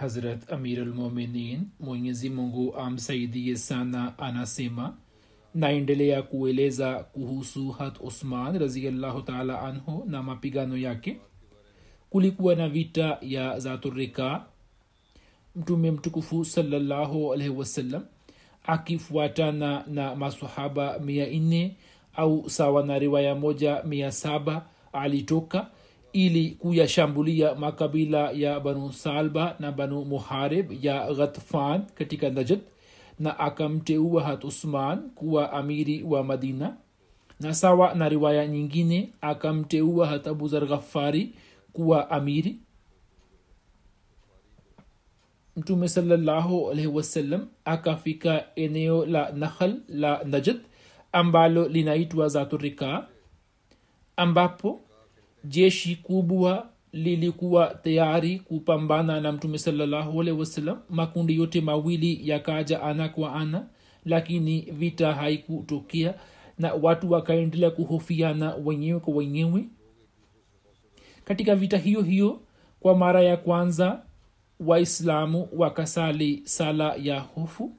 Hazrat amirulmuminin mwenyezi mungu amsaidie sana anasema naendelea kueleza kuhusu hat usman raziallahu taala anhu na mapigano yake. Kulikuwa na vita ya zaturika mtume mtukufu salallahu alaihi wasallam akifuatana na masahaba mia nne au sawa na riwaya moja mia saba alitoka ili kuyashambulia makabila ya banu salba na banu muharib ya ghatfan katika najad na akamteua hat usman kuwa amiri wa madina. Na sawa na riwaya nyingine akamteua hat abuzar ghafari kuwa amiri. Mtume salallahu akafika eneo la nahal la najad ambalo linaitwa zaturika ambapo jeshi kubwa lilikuwa tayari kupambana na mtume salallahu wasalam makundi yote mawili yakaja ana kwa ana lakini vita haikutokea na watu wakaendelea kuhofiana wenyewe kwa wenyewe. Katika vita hiyo hiyo kwa mara ya kwanza waislamu wakasali sala ya hofu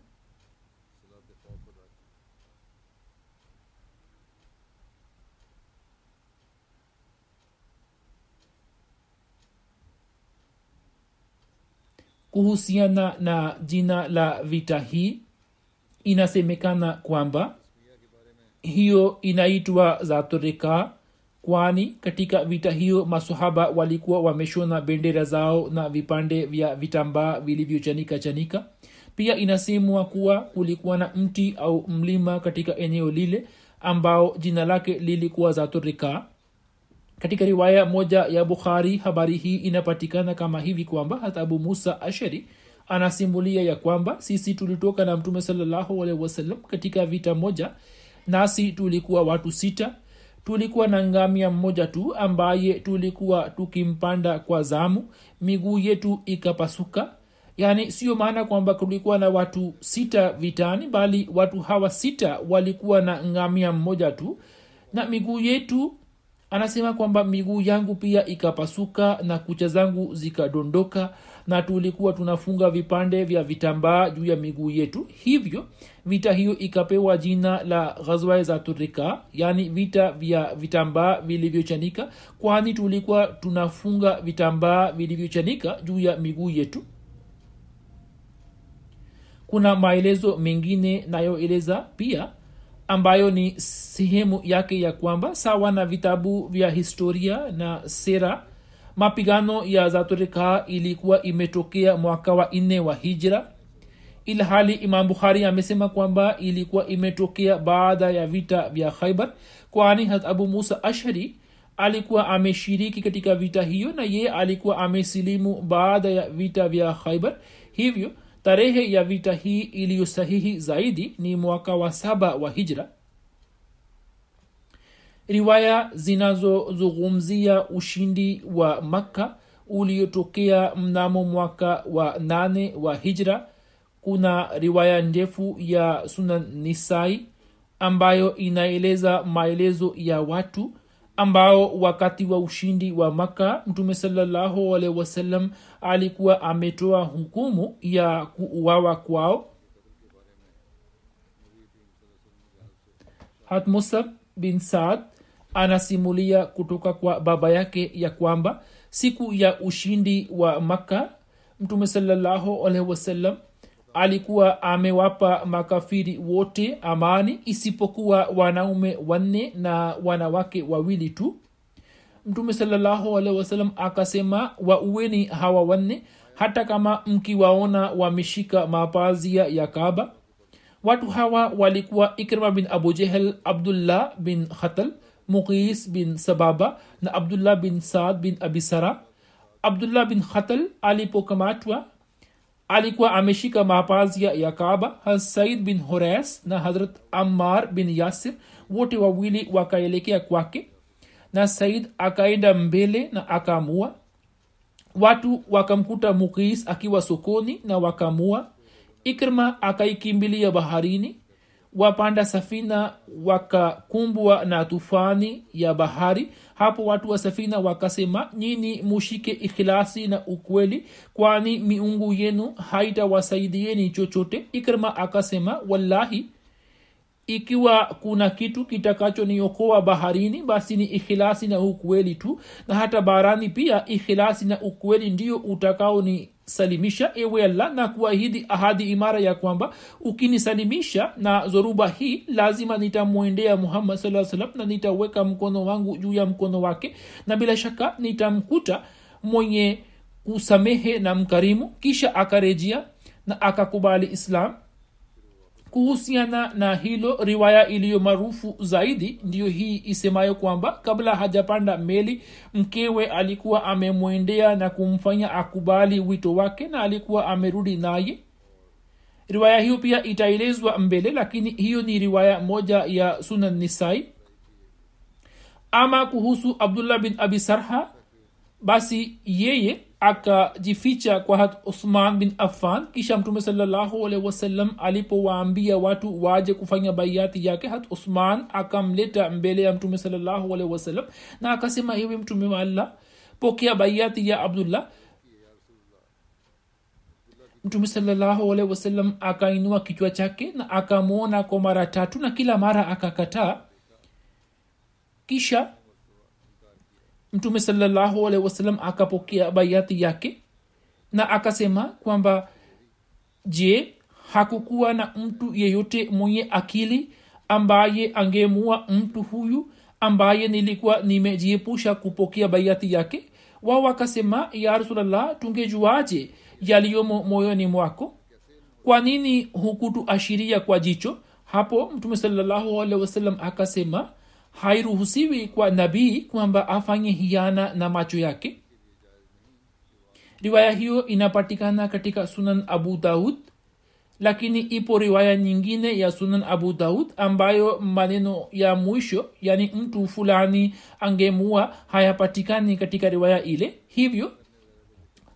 kuhusiana na jina la vita hii inasemekana kwamba hiyo inaitwa zaturika kwani katika vita hiyo masahaba walikuwa wameshona bendera zao na vipande vya vitambaa vilivyochanika chanika. Pia inasemwa kuwa kulikuwa na mti au mlima katika eneo lile ambao jina lake lilikuwa zaturika katika riwaya moja ya bukhari habari hii inapatikana kama hivi kwamba hata abu musa asheri anasimulia ya kwamba sisi tulitoka na mtume sawasalam katika vita moja nasi tulikuwa watu sita. Tulikuwa na ngamia mmoja tu ambaye tulikuwa tukimpanda kwa zamu miguu yetu ikapasuka. Yaani sio maana kwamba kulikuwa na watu sita vitani bali watu hawa sita walikuwa na ngamia mmoja tu na miguu yetu anasema kwamba miguu yangu pia ikapasuka na kucha zangu zikadondoka na tulikuwa tunafunga vipande vya vitambaa juu ya miguu yetu. Hivyo vita hiyo ikapewa jina la ghazwa za turika yaani vita vya vitambaa vilivyochanika kwani tulikuwa tunafunga vitambaa vilivyochanika juu ya miguu yetu. Kuna maelezo mengine nayoeleza pia ambayo ni sehemu yake ya kwamba sawa na vitabu vya historia na sera mapigano ya zaturika ilikuwa imetokea mwaka wa nne wa hijra ilhali imam bukhari amesema kwamba ilikuwa imetokea baada ya vita vya khaibar kwani hat abu musa ashari alikuwa ameshiriki katika vita hiyo na yeye alikuwa amesilimu baada ya vita vya khaibar hivyo tarehe ya vita hii iliyo sahihi zaidi ni mwaka wa saba wa hijra. Riwaya zinazozungumzia ushindi wa makka uliotokea mnamo mwaka wa nane wa hijra. Kuna riwaya ndefu ya sunan nisai ambayo inaeleza maelezo ya watu ambao wakati wa ushindi wa maka mtume wasallam alikuwa ametoa hukumu ya kuuawa kwao. Hatmusab bin saad anasimulia kutoka kwa baba yake ya kwamba siku ya ushindi wa makka mtume salallahu alaihi alikuwa amewapa makafiri wote amani isipokuwa wanaume wanne na wanawake wawili tu mtume wasallam akasema waueni hawa wanne hata kama mkiwaona wameshika mapazia ya kaba watu hawa walikuwa ikrima bin abu jehel abdullah bin khatal muqis bin sababa na abdullah bin saad bin abisara abdullah bin khatal alipokamatwa alikuwa ameshika mapazia ya kaba said bin hores na hazrat ammar bin yasir wote wawili wakaelekea kwake na said akaenda mbele na akamua watu wakamkuta mukis akiwa sokoni na wakamua. Ikrma akaikimbilia baharini. Wapanda safina wakakumbwa na tufani ya bahari. Hapo watu wa safina wakasema nyini mushike ikhilasi na ukweli kwani miungu yenu haitawasaidieni chochote. Ikrma akasema wallahi ikiwa kuna kitu kitakachoniokoa baharini basi ni ikhilasi na ukweli tu. Na hata barani pia ikhilasi na ukweli ndio utakaonisalimisha ewe allah na kuahidi ahadi imara ya kwamba ukinisalimisha na zoruba hii lazima nitamwendea muhammad saa salam na nitaweka mkono wangu juu ya mkono wake na bila shaka nitamkuta mwenye kusamehe na mkarimu kisha akarejea na akakubali islam kuhusiana na hilo riwaya iliyo maarufu zaidi ndiyo hii isemayo kwamba kabla hajapanda meli mkewe alikuwa amemwendea na kumfanya akubali wito wake na alikuwa amerudi naye. Riwaya hiyo pia itaelezwa mbele lakini hiyo ni riwaya moja ya sunan nisai. Ama kuhusu abdullah bin abi sarha basi yeye akajificha kwa hat uthman bin affan. Kisha mtume salallahu alaihi wasallam alipowaambia watu waje kufanya baiati yake hat uthman akamleta mbele ya mtume wasallam na akasema ewe mtume wa allah pokea baiati ya abdullah. Mtume wasallam akainua kichwa chake na akamwona kwa mara tatu na kila mara akakataa. Kisha mtume salallahu alaihi wasallam akapokea bayati yake na akasema kwamba je hakukuwa na mtu yeyote mwenye akili ambaye angemua mtu huyu ambaye nilikuwa nimejiepusha kupokea baiati yake? Wao wakasema ya rasulllah tungejuaje yaliyomo moyoni mwako? Kwa nini hukutuashiria kwa jicho? Hapo mtume wasallam akasema hairuhusiwi kwa nabii kwamba afanye hiana na macho yake. Riwaya hiyo inapatikana katika sunan abu daud lakini ipo riwaya nyingine ya sunan abu daud ambayo maneno ya mwisho yani mtu fulani angemua hayapatikani katika riwaya ile. Hivyo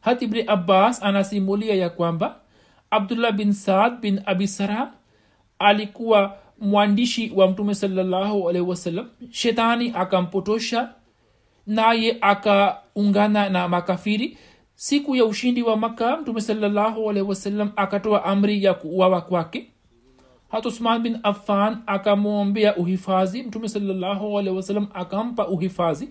hatibni abbas anasimulia ya kwamba abdullah bin saad bin abisara alikuwa mwandishi wa mtume salallahu alaihi wasallam shetani akampotosha naye akaungana na makafiri. Siku ya ushindi wa maka mtume salallahu alaihi wasallam akatoa amri ya kuuawa kwake. Hata usman bin affan akamwombea uhifadhi. Mtume salallahu alaihi wasallam akampa uhifadhi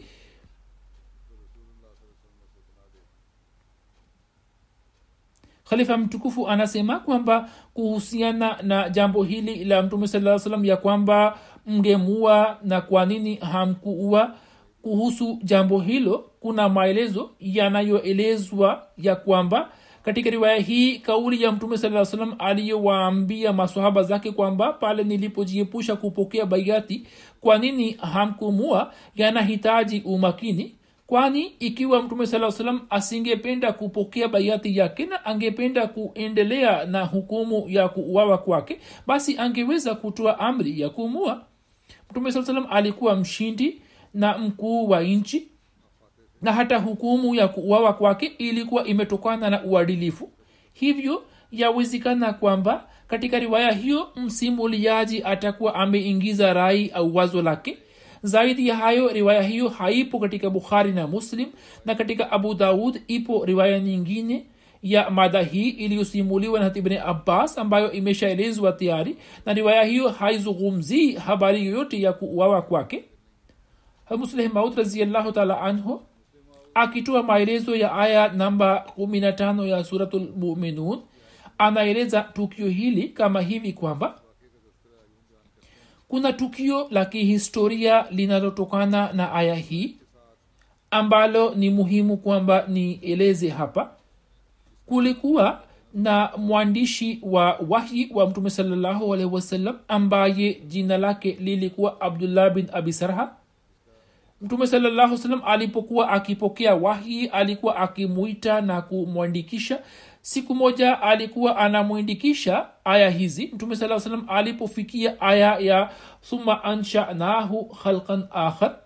khalifa mtukufu anasema kwamba kuhusiana na jambo hili la mtume saa salam ya kwamba mngemua na kwa nini hamkuua kuhusu jambo hilo kuna maelezo yanayoelezwa ya kwamba katika riwaya hii kauli ya mtume saa salam aliyowaambia masahaba zake kwamba pale nilipojiepusha kupokea baiati kwa nini hamkumua yanahitaji umakini kwani ikiwa mtume saa salam asingependa kupokea baiati yake na angependa kuendelea na hukumu ya kuuawa kwake basi angeweza kutoa amri ya kuumua mtume saa salam alikuwa mshindi na mkuu wa nchi na hata hukumu ya kuuawa kwake ilikuwa imetokana na uadilifu. Hivyo yawezekana kwamba katika riwaya hiyo msimuliaji atakuwa ameingiza rai au wazo lake zaidi ya hayo riwaya hiyo haipo katika bukhari na muslim na katika abu daud ipo riwaya nyingine ya mada hii iliyosimuliwa na ibni abbas ambayo imeshaelezwa tayari na riwaya hiyo haizungumzii habari yoyote ya kuuawa kwake. Musleh maud raziallahu taala anhu akitoa maelezo ya aya namba 15 ya suratulmuminun anaeleza tukio hili kama hivi kwamba kuna tukio la kihistoria linalotokana na aya hii ambalo ni muhimu kwamba nieleze hapa. Kulikuwa na mwandishi wa wahyi wa mtume salallahu alaihi ambaye jina lake lilikuwa abdullah bin abi sarha. Mtume salallahu salam alipokuwa akipokea wahyi alikuwa akimuita na kumwandikisha siku moja alikuwa anamwindikisha aya hizi. Mtume saa salam alipofikia aya ya thumma anshanahu khalqan akhar.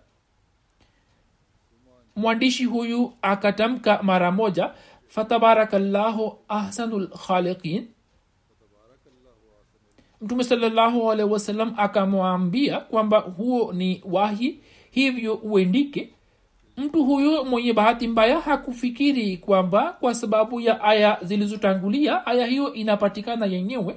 Mwandishi huyu akatamka mara moja fatabarakallahu ahsanu lkhaliqin mtume salallahu alaihi wasallam akamwambia kwamba huo ni wahi hivyo uendike mtu huyo mwenye bahati mbaya hakufikiri kwamba kwa sababu ya aya zilizotangulia aya hiyo inapatikana yenyewe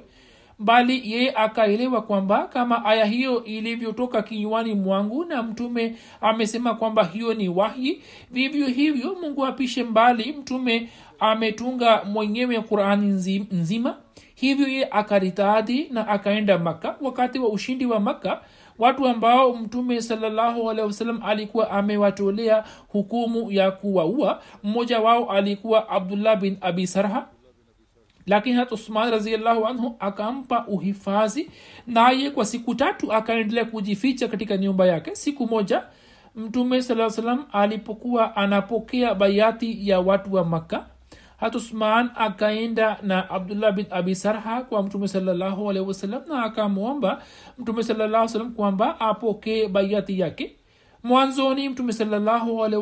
bali yeye akaelewa kwamba kama aya hiyo ilivyotoka kinywani mwangu na mtume amesema kwamba hiyo ni wahi vivyo hivyo mungu apishe mbali mtume ametunga mwenyewe qurani nzima. Hivyo ye akaritadhi na akaenda makka. Wakati wa ushindi wa makka watu ambao mtume salallahu alehi wasallam alikuwa amewatolea hukumu ya kuwaua mmoja wao alikuwa abdullah bin abi sarha. Lakini hat usman raziallahu anhu akampa uhifadhi naye kwa siku tatu akaendelea kujificha katika nyumba yake. Siku moja mtume saa salam alipokuwa anapokea bayati ya watu wa makka hat usman akaenda na abdullah bin abi sarha kwa mtume wasallam na akamwomba mtume salallahu salam kwamba apokee baiati yake. Mwanzoni mtume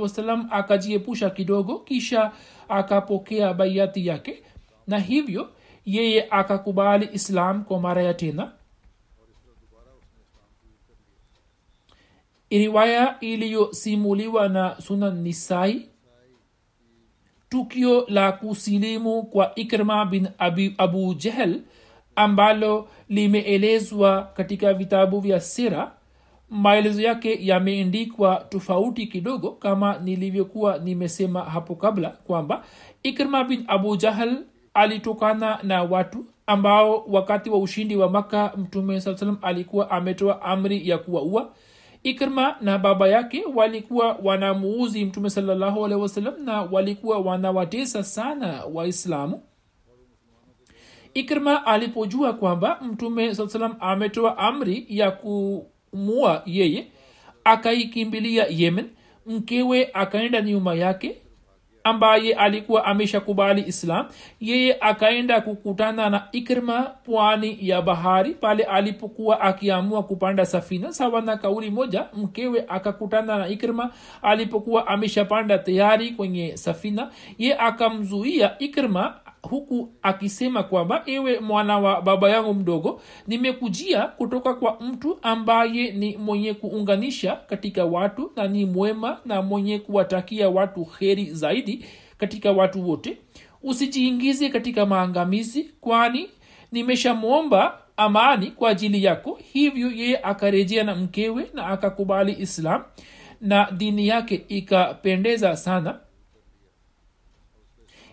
wasallam akajiepusha kidogo kisha akapokea baiati yake na hivyo yeye akakubali islam kwa mara ya tena. Riwaya iliyosimuliwa na sunan nisai tukio la kusilimu kwa ikrma bin abi, abu jehel ambalo limeelezwa katika vitabu vya sira. Maelezo yake yameendikwa tofauti kidogo kama nilivyokuwa nimesema hapo kabla kwamba ikrma bin abu jahal alitokana na watu ambao wakati wa ushindi wa maka mtume saa salam alikuwa ametoa amri ya kuwaua ikrma na baba yake walikuwa wanamuuzi mtume wasallam na walikuwa wanawatesa sana waislamu. Ikrma alipojua kwamba mtume saa ametoa amri ya kumua yeye akaikimbilia yemen mkewe akaenda nyuma yake ambaye alikuwa ameshakubali islam yeye akaenda kukutana na ikrima pwani ya bahari pale alipokuwa akiamua kupanda safina sawa na kauli moja mkewe akakutana na ikrima alipokuwa ameshapanda tayari kwenye safina. Ye akamzuia ikrma huku akisema kwamba ewe mwana wa baba yangu mdogo nimekujia kutoka kwa mtu ambaye ni mwenye kuunganisha katika watu na ni mwema na mwenye kuwatakia watu kheri zaidi katika watu wote. Usijiingize katika maangamizi kwani nimeshamwomba amani kwa ajili yako. Hivyo yeye akarejea na mkewe na akakubali islam na dini yake ikapendeza sana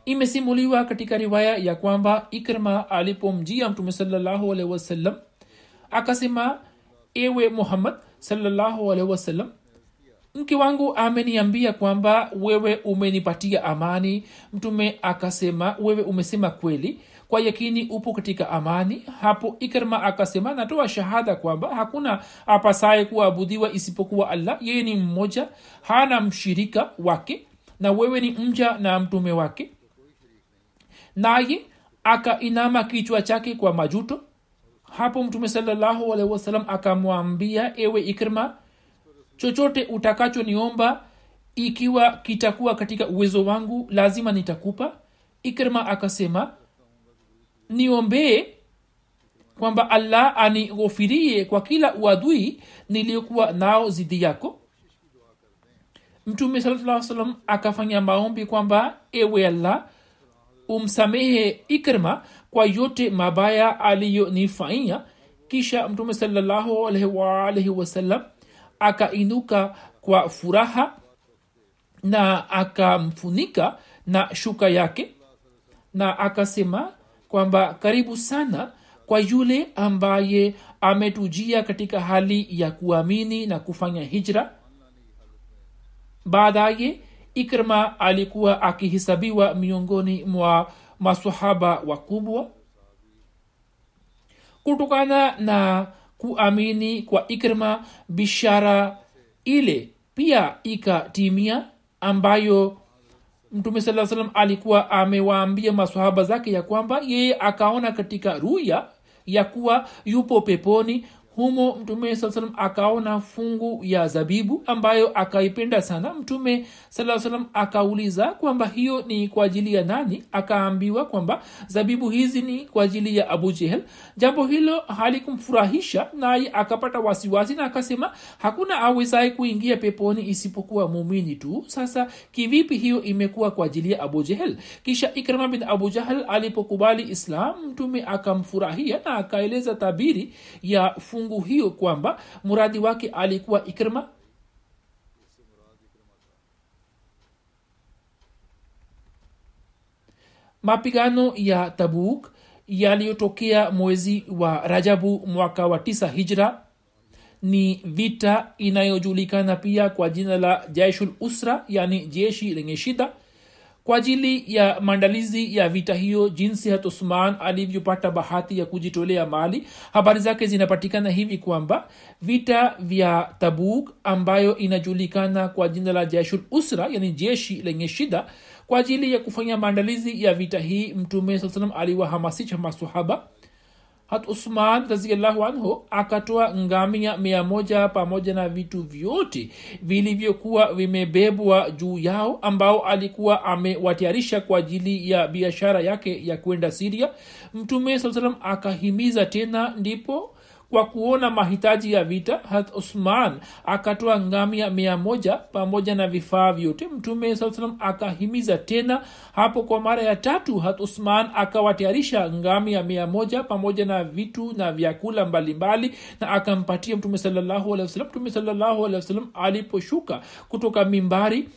imesimuliwa katika riwaya ya kwamba ikrma alipomjia mtume wasallam akasema ewe muhammad salallahu alehi wasallam mke wangu ameniambia kwamba wewe umenipatia amani. Mtume akasema wewe umesema kweli kwa yakini upo katika amani. Hapo ikrma akasema natoa shahada kwamba hakuna apasaye kuabudiwa isipokuwa allah. Yeye ni mmoja hana mshirika wake na wewe ni mja na mtume wake naye akainama kichwa chake kwa majuto. Hapo mtume salallahu alaihi wasalam akamwambia ewe ikrma chochote utakachoniomba ikiwa kitakuwa katika uwezo wangu lazima nitakupa. Ikrma akasema niombee kwamba allah anighofirie kwa kila uadui niliyokuwa nao zidi yako. Mtume saa salam akafanya maombi kwamba ewe allah umsamehe ikrma kwa yote mabaya aliyonifanyia kisha mtume salallahu wasallam akainuka kwa furaha na akamfunika na shuka yake na akasema kwamba karibu sana kwa yule ambaye ametujia katika hali ya kuamini na kufanya hijra. Baadaye ikrma alikuwa akihesabiwa miongoni mwa masahaba wakubwa. Kutokana na kuamini kwa ikrma bishara ile pia ikatimia ambayo mtume saa salam alikuwa amewaambia masahaba zake ya kwamba yeye akaona katika ruya ya kuwa yupo peponi humo mtume saa salam akaona fungu ya zabibu ambayo akaipenda sana. Mtume saa salam akauliza kwamba hiyo ni kwa ajili ya nani? Akaambiwa kwamba zabibu hizi ni kwa ajili ya abu jehel jambo hilo halikumfurahisha naye akapata wasiwasi na akasema hakuna awezaye kuingia peponi isipokuwa mumini tu. Sasa kivipi hiyo imekuwa kwa ajili ya abu jehel kisha ikrama bin abu jahal alipokubali islam mtume akamfurahia na akaeleza tabiri ya fungu hiyo kwamba muradi wake alikuwa ikrma mapigano ya tabuk yaliyotokea mwezi wa rajabu mwaka wa tisa hijra ni vita inayojulikana pia kwa jina la jaishul usra yani jeshi lenye shida kwa ajili ya maandalizi ya vita hiyo jinsi hat usman alivyopata bahati ya kujitolea mali habari zake zinapatikana hivi kwamba vita vya tabuk ambayo inajulikana kwa jina la jaishul usra yani jeshi lenye shida kwa ajili ya kufanya maandalizi ya vita hii mtume saa salam aliwahamasisha masahaba hat usman raziallahu anhu akatoa ngamia mia moja pamoja na vitu vyote vilivyokuwa vimebebwa juu yao ambao alikuwa amewatayarisha kwa ajili ya biashara yake ya kwenda siria mtume saa salam akahimiza tena ndipo kwa kuona mahitaji ya vita hat usman akatoa ngamia mia moja pamoja na vifaa vyote. Mtume saa akahimiza tena hapo kwa mara ya tatu hat usman akawatayarisha ngamia mia moja pamoja na vitu na vyakula mbalimbali na akampatia mtume salallahu alehi mtume salallahu aliposhuka kutoka mimbari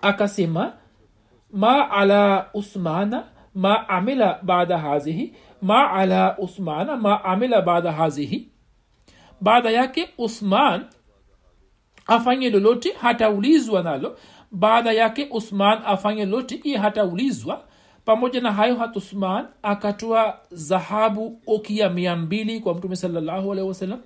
akasema ma ala usmana ma amila baada hazihi ma ala uthmana ma amila baada hazihi. Baada yake usman afanye lolote hataulizwa nalo. Baada yake usman afanye lolote iye hataulizwa. Pamoja na hayo hat uthman akatoa dhahabu okia mia mbili kwa mtume salallahu alehi wasallam.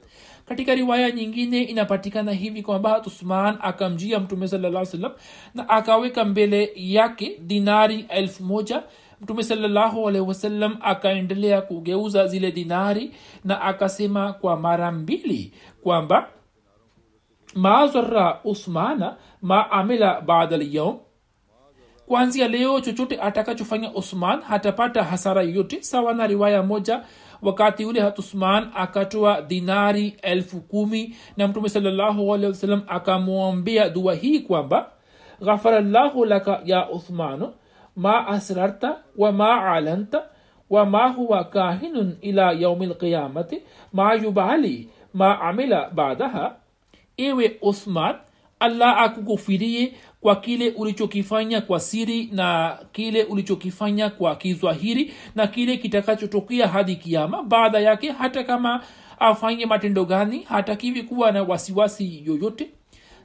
Katika riwaya nyingine inapatikana hivi kwamba hat usman akamjia mtume salaa salam na akaweka mbele yake dinari elfu moja mtume salllahu alehi wasallam akaendelea kugeuza zile dinari na akasema kwa mara mbili kwamba mazara usmana ma amila bada lyaum kwanzia leo chochote atakachofanya usman hatapata hasara yoyote sawa na riwaya moja wakati ule hat usman akatoa dinari elfu kumi na mtume wasallam akamwombea dua hii kwamba ghafara llahu laka ya uthmanu ma asrarta wama alanta wa ma huwa kahinun ila yaumi lqiyamati ma yubali ma amila baadaha ewe uthman allah akukufirie kwa kile ulichokifanya kwa siri na kile ulichokifanya kwa kizwahiri na kile kitakachotokea hadi kiama baada yake hata kama afanye matendo gani hatakiwi kuwa na wasiwasi yoyote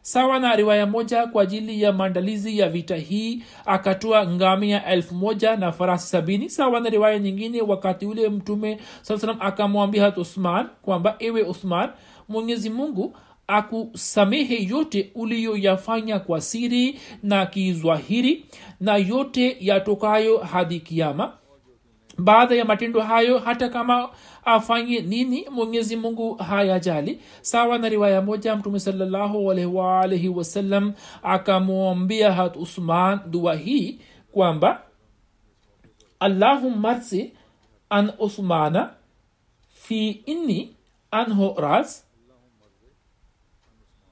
sawa na riwaya moja kwa ajili ya maandalizi ya vita hii akatoa ngamia elfu moja na farasi sabini. Sawa na riwaya nyingine wakati ule mtume saa salam akamwambia hat usman kwamba ewe usman mwenyezi mungu akusamehe yote uliyoyafanya kwa siri na kizwahiri na yote yatokayo hadi kiama baada ya matendo hayo hata kama afanye nini mwenyezi mungu hayajali. Sawa na riwaya moja mtume waalaihi wasallam akamwombia hat usman dua hii kwamba allahumma rsi an uthmana fi inni anhu raz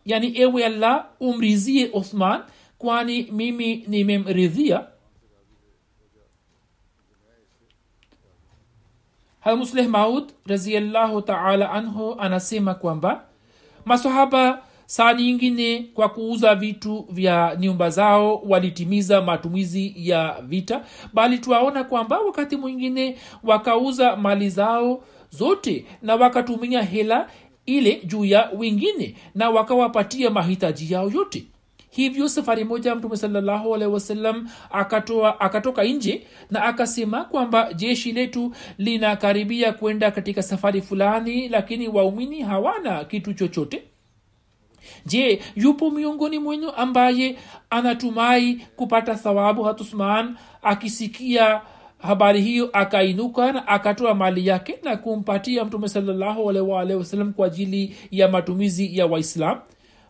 yani ewe allah umrizie uthman kwani mimi nimemridhia hamusleh maud raziallahu taala anhu anasema kwamba masahaba saa nyingine kwa kuuza vitu vya nyumba zao walitimiza matumizi ya vita bali twaona kwamba wakati mwingine wakauza mali zao zote na wakatumia hela ile juu ya wengine na wakawapatia mahitaji yao yote hivyo safari moja mtume salallahu alehi akatoka nje na akasema kwamba jeshi letu linakaribia kwenda katika safari fulani lakini waumini hawana kitu chochote. Je yupo miongoni mwenu ambaye anatumai kupata thawabu hatusman akisikia habari hiyo akainuka na akatoa mali yake na kumpatia mtume wasallam kwa ajili ya matumizi ya waislam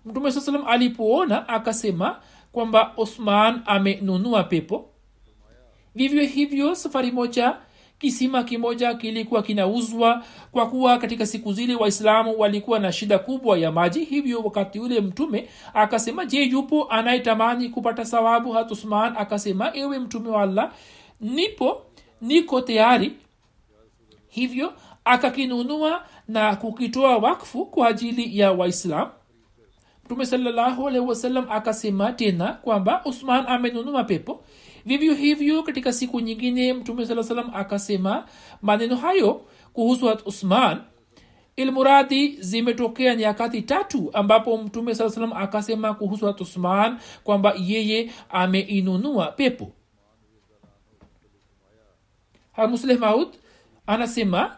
mtume saa salam alipoona akasema kwamba osman amenunua pepo. Vivyo hivyo safari moja kisima kimoja kilikuwa kinauzwa kwa kuwa katika siku zile waislamu walikuwa na shida kubwa ya maji. Hivyo wakati ule mtume akasema je yupo anayetamani kupata sawabu hat usman akasema ewe mtume wa allah nipo niko tayari. Hivyo akakinunua na kukitoa wakfu kwa ajili ya waislam mtume salallahu wasallam akasema tena kwamba usman amenunua pepo. Vivyo hivyo katika siku nyingine mtume saa salam akasema maneno hayo kuhusu hat usman ilmuradi zimetokea nyakati tatu ambapo mtume saa salam akasema kuhusu hat usman kwamba yeye ameinunua pepo. Hamusleh maud anasema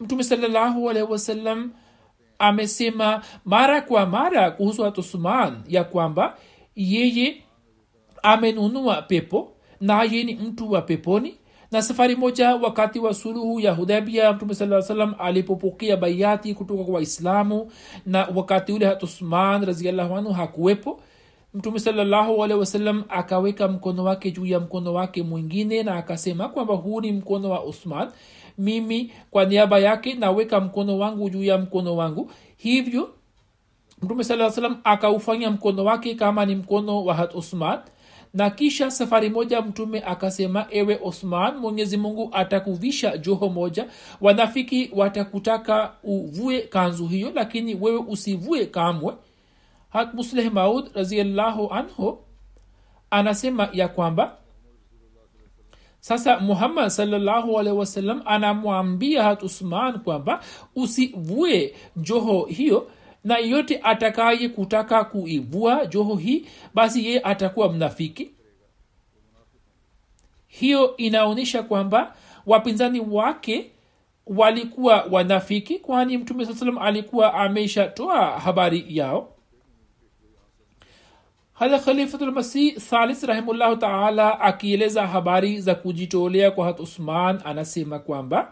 mtume salallahu alaihi wasallam amesema mara kwa mara kuhusu atusman ya kwamba yeye amenunua pepo naye ni mtu wa peponi. Na safari moja wakati wa suluhu ya hudhabia mtume saa salam alipopokea baiati kutoka kwa waislamu na wakati ule hatusman raziallahu hakuwepo mtume salallahu wasalam akaweka mkono wake juu ya mkono wake mwingine na akasema kwamba huu ni mkono wa usman mimi kwa niaba yake naweka mkono wangu juu ya mkono wangu. Hivyo mtume saa salam akaufanya mkono wake kama ni mkono wa hat usman. Na kisha safari moja mtume akasema ewe osman mwenyezi mungu atakuvisha joho moja. Wanafiki watakutaka uvue kanzu hiyo lakini wewe usivue kamwe. Hat musleh maud raziallahu anhu anasema ya kwamba sasa muhammad salllahu alehi wasallam anamwambia hat usman kwamba usivue joho hiyo na yote atakaye kutaka kuivua joho hii basi yeye atakuwa mnafiki. Hiyo inaonyesha kwamba wapinzani wake walikuwa wanafiki kwani mtume saa salam alikuwa ameshatoa habari yao hada khalifatulmasih thalis rahimullahu taala akieleza habari za kujitolea kwa hat usman anasema kwamba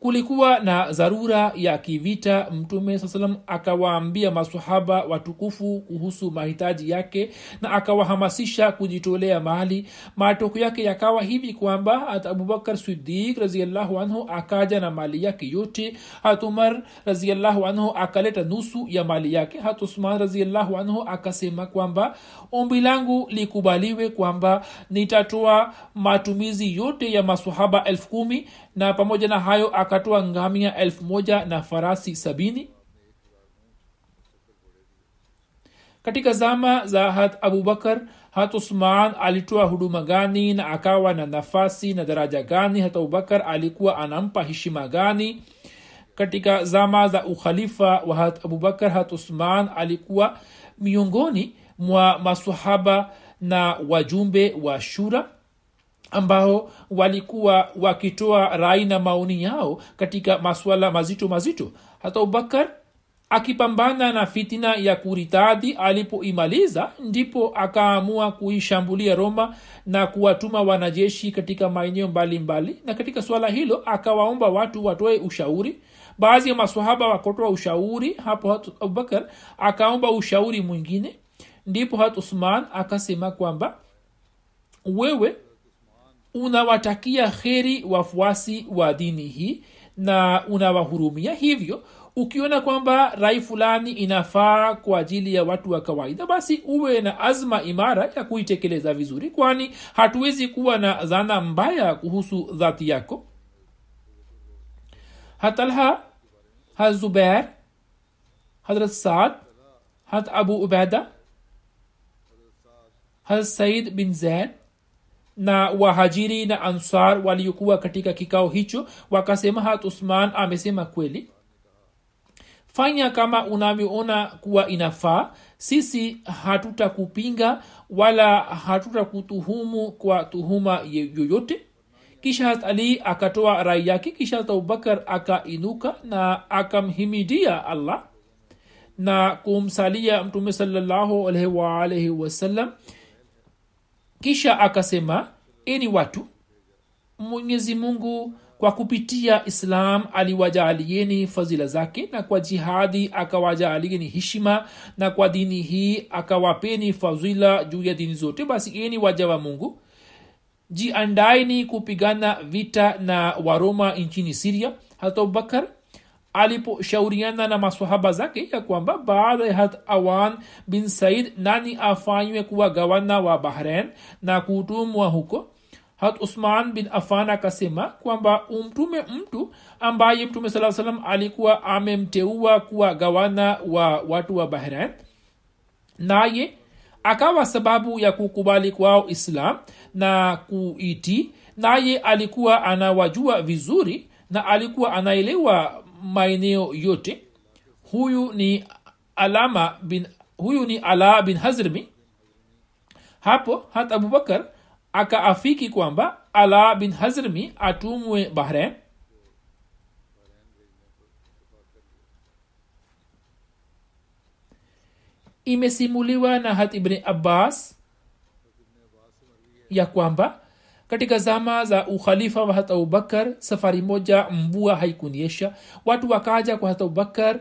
kulikuwa na dharura ya kivita. Mtume saa akawaambia masahaba watukufu kuhusu mahitaji yake na akawahamasisha kujitolea mali matokeo yake yakawa hivi kwamba hat abubakar sidik raziallahu anhu akaja na mali yake yote. Hat umar raziallahu anhu akaleta nusu ya mali yake. Hat usman raziallahu anhu akasema kwamba ombi langu likubaliwe kwamba nitatoa matumizi yote ya masahaba elfu kumi na pamoja na hayo akatoa ngamia elfu moja na farasi sabini. Katika zama za hat abubakar hat usman alitoa huduma gani na akawa na nafasi na daraja gani? Hat abubakar alikuwa anampa heshima gani? Katika zama za ukhalifa wa hat abubakar hat usman alikuwa miongoni mwa masahaba na wajumbe wa shura ambao walikuwa wakitoa rai na maoni yao katika maswala mazito mazito. Hata abubakar akipambana na fitina ya kuritadhi alipoimaliza ndipo akaamua kuishambulia roma na kuwatuma wanajeshi katika maeneo mbalimbali. Na katika swala hilo akawaomba watu watoe ushauri. Baadhi ya maswahaba wakotoa ushauri hapo hat abubakar akaomba ushauri mwingine. Ndipo hat usman akasema kwamba wewe unawatakia kheri wafuasi wa dini hii na unawahurumia hivyo ukiona kwamba rai fulani inafaa kwa ajili ya watu wa kawaida basi uwe na azma imara ya kuitekeleza vizuri kwani hatuwezi kuwa na dhana mbaya kuhusu dhati yako. Hatalha hazubair hadrat saad had abu ubeda had said bin zaid na wahajiri na ansar waliokuwa katika kikao hicho wakasema hat usman amesema kweli. Fanya kama unavyoona kuwa inafaa. Sisi hatutakupinga wala hatutakutuhumu kwa tuhuma yoyote. Kisha hat ali akatoa rai yake kisha hat abubakar akainuka na akamhimidia allah na kumsalia mtume salllahu alaihi waalaihi wasallam kisha akasema eni watu mwenyezi mungu kwa kupitia islam aliwajaalieni fadhila zake na kwa jihadi akawajaalieni hishima na kwa dini hii akawapeni fadhila juu ya dini zote basi eni waja wa mungu jiandaeni kupigana vita na waroma nchini siria hata abubakar aliposhauriana na masahaba zake ya kwamba baada ya hat awan bin said nani afanywe kuwa gavana wa bahrain na kutumwa huko? Hat usman bin afan akasema kwamba umtume mtu ambaye mtume saa salam alikuwa amemteua kuwa gavana wa watu wa bahrain. Naye akawa sababu ya kukubali kwao islam na kuiti naye alikuwa anawajua vizuri na alikuwa anaelewa maeneo yote. Huyu ni alama bin huyu ni ala bin hazrmi. Hapo hata abubakar akaafiki kwamba ala bin hazrmi atumwe bahrain. Imesimuliwa na hat ibni abbas ya kwamba katika zama za ukhalifa wa hata abubakar safari moja mvua haikunyesha watu wakaja kwa hata abubakar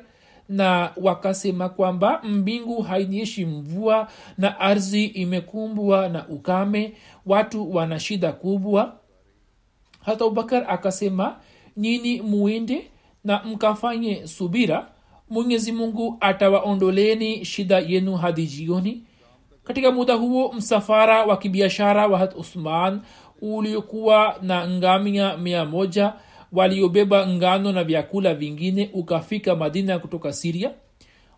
na wakasema kwamba mbingu hainyeshi mvua na ardhi imekumbwa na ukame. Watu wana shida kubwa. Hata abubakar akasema nyini muende na mkafanye subira. Mwenyezi mungu atawaondoleni shida yenu hadi jioni. Katika muda huo msafara wa kibiashara wa hat usman uliokuwa na ngamia mia moja waliobeba ngano na vyakula vingine ukafika madina kutoka siria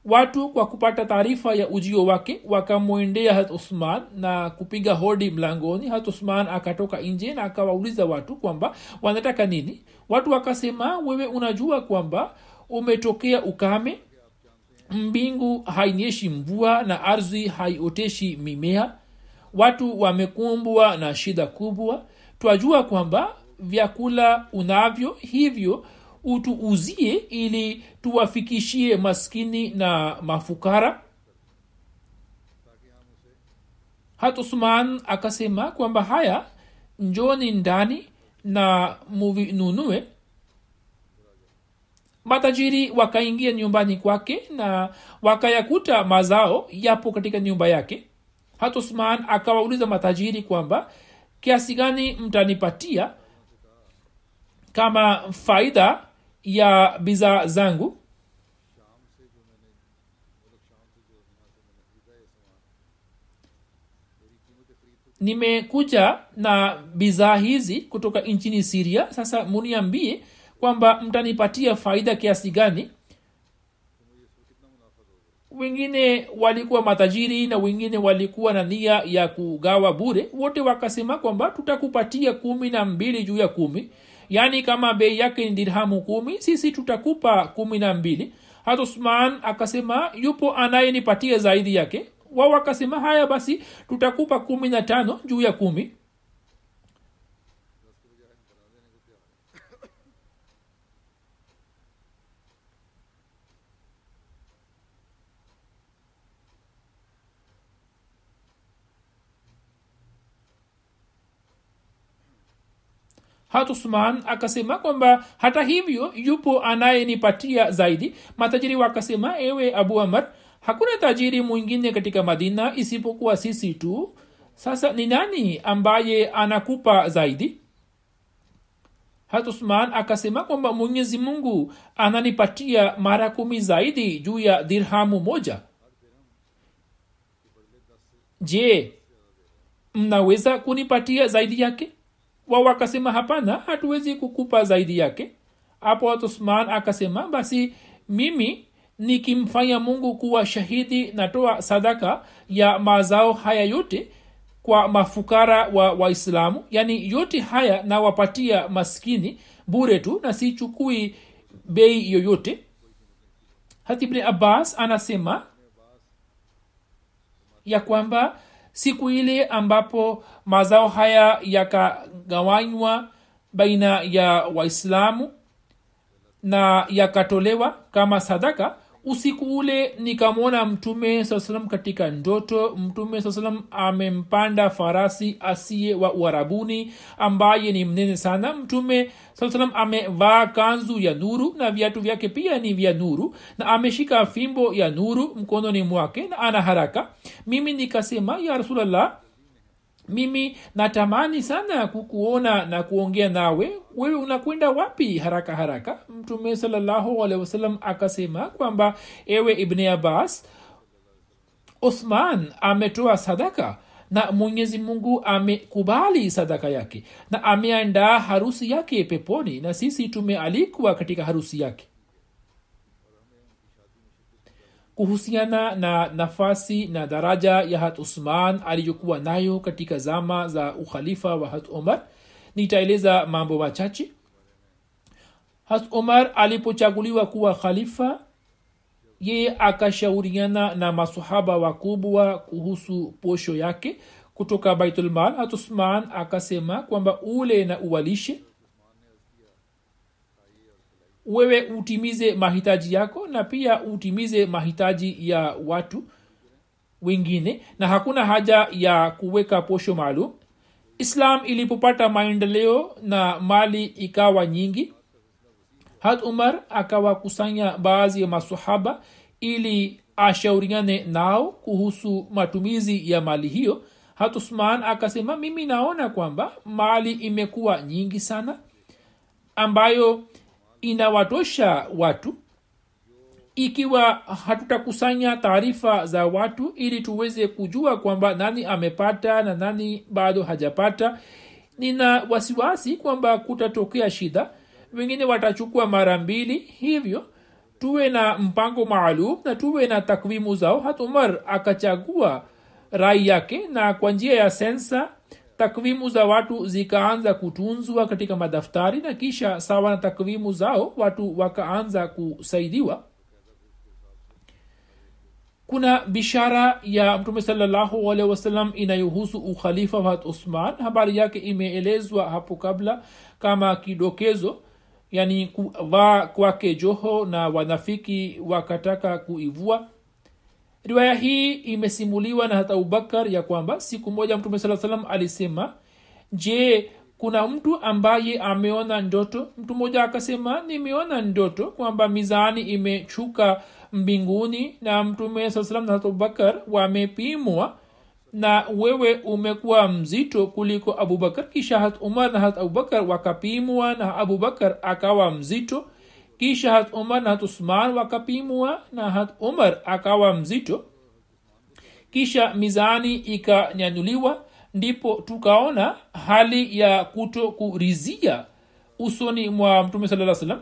watu kwa kupata taarifa ya ujio wake wakamwendea hat usman na kupiga hodi mlangoni. Hat usman akatoka nje na akawauliza watu kwamba wanataka nini. Watu wakasema wewe unajua kwamba umetokea ukame. Mbingu hainyeshi mvua na ardhi haioteshi mimea watu wamekumbwa na shida kubwa. Twajua kwamba vyakula unavyo hivyo utuuzie ili tuwafikishie maskini na mafukara. Hat usman akasema kwamba haya njoni ndani na muvinunue matajiri wakaingia nyumbani kwake na wakayakuta mazao yapo katika nyumba yake hat usman akawauliza matajiri kwamba kiasi gani mtanipatia kama faida ya bidhaa zangu? Nimekuja na bidhaa hizi kutoka nchini siria sasa muniambie kwamba mtanipatia faida kiasi gani wengine walikuwa matajiri na wengine walikuwa na nia ya kugawa bure. Wote wakasema kwamba tutakupatia kumi na mbili juu ya kumi. Yaani kama bei yake ni dirhamu kumi sisi tutakupa kumi na mbili. Hata usman akasema yupo anayenipatia zaidi yake. Wao wakasema haya basi tutakupa kumi na tano juu ya kumi hat usman akasema kwamba hata hivyo yupo anayenipatia zaidi. Matajiri wakasema ewe abu amar hakuna tajiri mwingine katika madina isipokuwa sisi tu. Sasa ni nani ambaye anakupa zaidi? Hatusman akasema kwamba mwenyezi mungu ananipatia mara kumi zaidi juu ya dirhamu moja. Je mnaweza kunipatia zaidi yake wao wakasema hapana hatuwezi kukupa zaidi yake. Hapo usman akasema basi mimi nikimfanya mungu kuwa shahidi natoa sadaka ya mazao haya yote kwa mafukara wa waislamu yaani yote haya nawapatia maskini bure tu na sichukui bei yoyote. Hatibni abbas anasema ya kwamba siku ile ambapo mazao haya yakagawanywa baina ya waislamu na yakatolewa kama sadaka usiku ule nikamwona mtume saa salam katika ndoto. Mtume saa salam amempanda farasi asiye wa uharabuni ambaye ni mnene sana. Mtume saa salam amevaa kanzu ya nuru na viatu vyake pia ni vya nuru na ameshika fimbo ya nuru mkononi mwake na ana haraka. Mimi nikasema ya rasulllah mimi natamani sana kukuona na kuongea nawe. Wewe unakwenda wapi haraka haraka? Mtume sawasalam akasema kwamba ewe ibni abbas uthman ametoa sadaka na mwenyezi mungu amekubali sadaka yake na ameandaa harusi yake peponi na sisi tumealikwa katika harusi yake kuhusiana na nafasi na daraja ya hat usman aliyokuwa nayo katika zama za ukhalifa wa hat omar. Nitaeleza mambo machache. Hat omar alipochaguliwa kuwa khalifa yeye akashauriana na masahaba wakubwa kuhusu posho yake. Kutoka baitulmal hat usman akasema kwamba ule na uwalishe wewe utimize mahitaji yako na pia utimize mahitaji ya watu wengine na hakuna haja ya kuweka posho maalum. Islam ilipopata maendeleo na mali ikawa nyingi had umar akawakusanya baadhi ya masahaba ili ashauriane nao kuhusu matumizi ya mali hiyo. Hat usman akasema mimi naona kwamba mali imekuwa nyingi sana ambayo inawatosha watu ikiwa hatutakusanya taarifa za watu ili tuweze kujua kwamba nani amepata na nani bado hajapata. Nina wasiwasi kwamba kutatokea shida wengine watachukua mara mbili. Hivyo tuwe na mpango maalum na tuwe na takwimu zao. Hat umar akachagua rai yake na kwa njia ya sensa takwimu za watu zikaanza kutunzwa katika madaftari na kisha sawa na takwimu zao watu wakaanza kusaidiwa. Kuna bishara ya mtume salallahu alehi wasallam inayohusu ukhalifa wa usman. Habari yake imeelezwa hapo kabla kama kidokezo yani kuvaa kwake joho na wanafiki wakataka kuivua riwaya hii imesimuliwa na hata abubakar ya kwamba siku moja mtume saa salam alisema je kuna mtu ambaye ameona ndoto? Mtu mmoja akasema nimeona ndoto kwamba mizani imechuka mbinguni na mtume saa salam na hata abubakar wamepimwa na wewe umekuwa mzito kuliko abubakar. Kisha hat umar na hat abubakar wakapimwa na abubakar akawa mzito kisha hat umar na hat usman wakapimwa na hat umar akawa mzito. Kisha mizani ikanyanyuliwa ndipo tukaona hali ya kuto kurizia usoni mwa mtume saa salam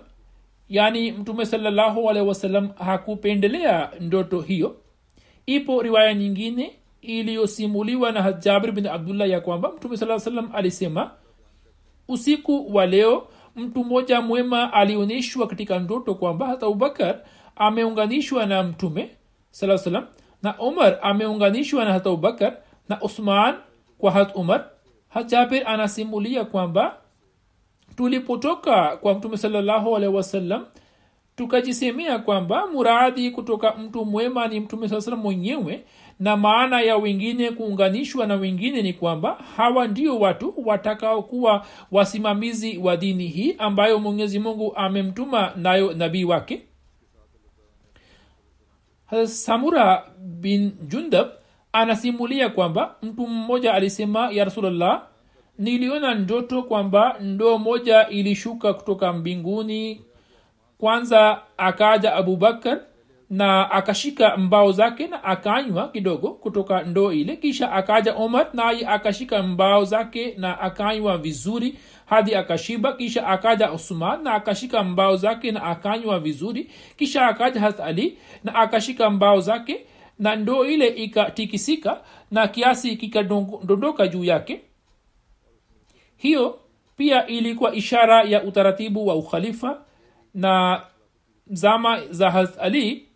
yaani mtume salallahu hakupendelea ndoto hiyo. Ipo riwaya nyingine iliyosimuliwa na jabir bin abdullah ya kwamba mtume saa salam alisema usiku wa leo mtu mmoja mwema alionyeshwa katika ndoto kwamba hata abubakar ameunganishwa na mtume saa salam na umar ameunganishwa na hata abubakar na usman kwa hat umar. Hat jabir anasimulia kwamba tulipotoka kwa mtume salallahu alehi wasallam tukajisemea kwamba muradi kutoka mtu mwema ni mtume saa salam mwenyewe na maana ya wengine kuunganishwa na wengine ni kwamba hawa ndio watu watakaokuwa wasimamizi wa dini hii ambayo mwenyezi mungu amemtuma nayo nabii wake. Samura bin jundab anasimulia kwamba mtu mmoja alisema ya rasulllah niliona ndoto kwamba ndoo moja ilishuka kutoka mbinguni. Kwanza akaja abubakar na akashika mbao zake na akanywa kidogo kutoka ndoo ile. Kisha akaja omar naye akashika mbao zake na akanywa vizuri hadi akashiba. Kisha akaja usman na akashika mbao zake na akanywa vizuri. Kisha akaja hat ali na akashika mbao zake na ndoo ile ikatikisika na kiasi kikadondoka juu yake. Hiyo pia ilikuwa ishara ya utaratibu wa ukhalifa na zama za hat ali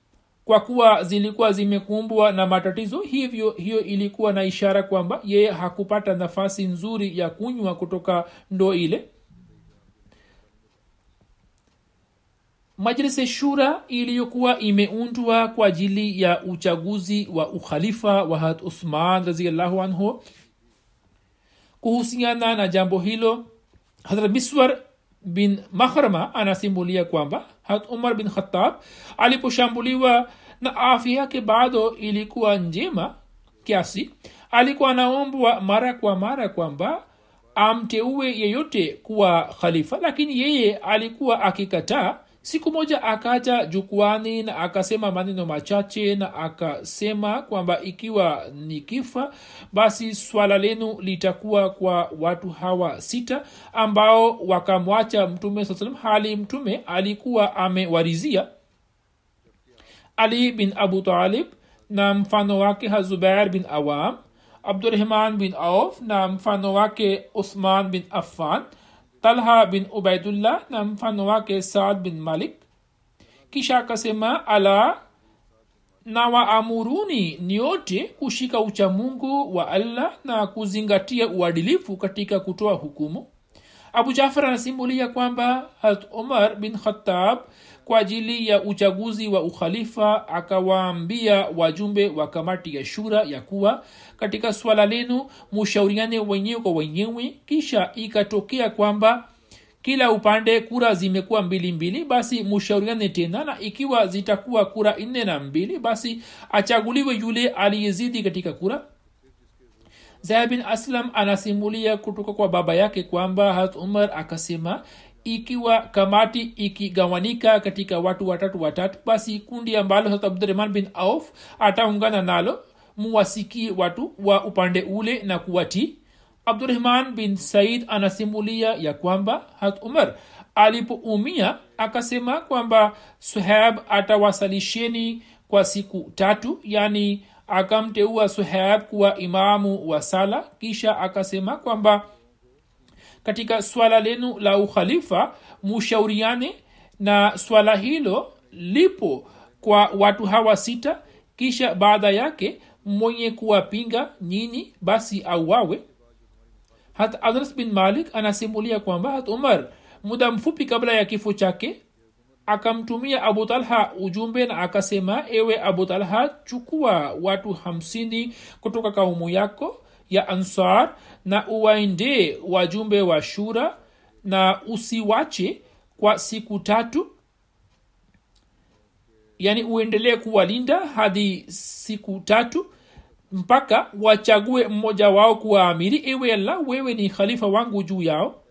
kwa kuwa zilikuwa zimekumbwa na matatizo hivyo hiyo ilikuwa na ishara kwamba yeye hakupata nafasi nzuri ya kunywa kutoka ndoo ile. Majlisi shura iliyokuwa imeundwa kwa ajili ya uchaguzi wa ukhalifa wa had uthman raziallahu anhu. Kuhusiana na jambo hilo hadrat miswar bin mahrama anasimulia kwamba had umar bin khatab aliposhambuliwa na afya yake bado ilikuwa njema kiasi. Alikuwa anaombwa mara kwa mara kwamba amteue yeyote kuwa khalifa lakini yeye alikuwa akikataa. Siku moja akaja jukwani na akasema maneno machache na akasema kwamba ikiwa ni kifa basi swala lenu litakuwa kwa watu hawa sita ambao wakamwacha mtume saa salam hali mtume alikuwa amewarizia ali bin abu talib na mfano wake hazubair bin awam abdurahman bin auf na mfano wake uthman bin affan talha bin ubaidullah na mfano wake saad bin malik kisha akasema ala na waamuruni nyote kushika uchamungu wa allah na kuzingatia uadilifu katika kutoa hukumu abu jafar anasimulia kwamba hat umar bin khatab kwa ajili ya uchaguzi wa ukhalifa akawaambia wajumbe wa kamati ya shura ya kuwa katika swala lenu mushauriane wenyewe kwa wenyewe kisha ikatokea kwamba kila upande kura zimekuwa mbili mbili basi mushauriane tena na ikiwa zitakuwa kura nne na mbili basi achaguliwe yule aliyezidi katika kura zaya bin aslam anasimulia kutoka kwa baba yake kwamba hat umar akasema ikiwa kamati ikigawanika katika watu watatu watatu basi kundi ambalo hat abdurahman bin auf ataungana nalo muwasikie watu wa upande ule na kuwatii. Abdurahman bin said anasimulia ya kwamba hat umar alipoumia akasema kwamba suhab atawasalisheni kwa siku tatu yani akamteua suhab kuwa imamu wa sala kisha akasema kwamba katika swala lenu la ukhalifa mushauriane na swala hilo lipo kwa watu hawa sita kisha baada yake mwenye kuwapinga nyinyi basi auawe. Hata anas bin malik anasimulia kwamba hat umar muda mfupi kabla ya kifo chake akamtumia abu talha ujumbe na akasema ewe abu talha chukua watu hamsini kutoka kaumu yako ya ansar na uwaendee wajumbe wa shura na usiwache kwa siku tatu. Yani uendelee kuwalinda hadi siku tatu mpaka wachague mmoja wao kuwa amiri ewe allah wewe ni khalifa wangu juu yao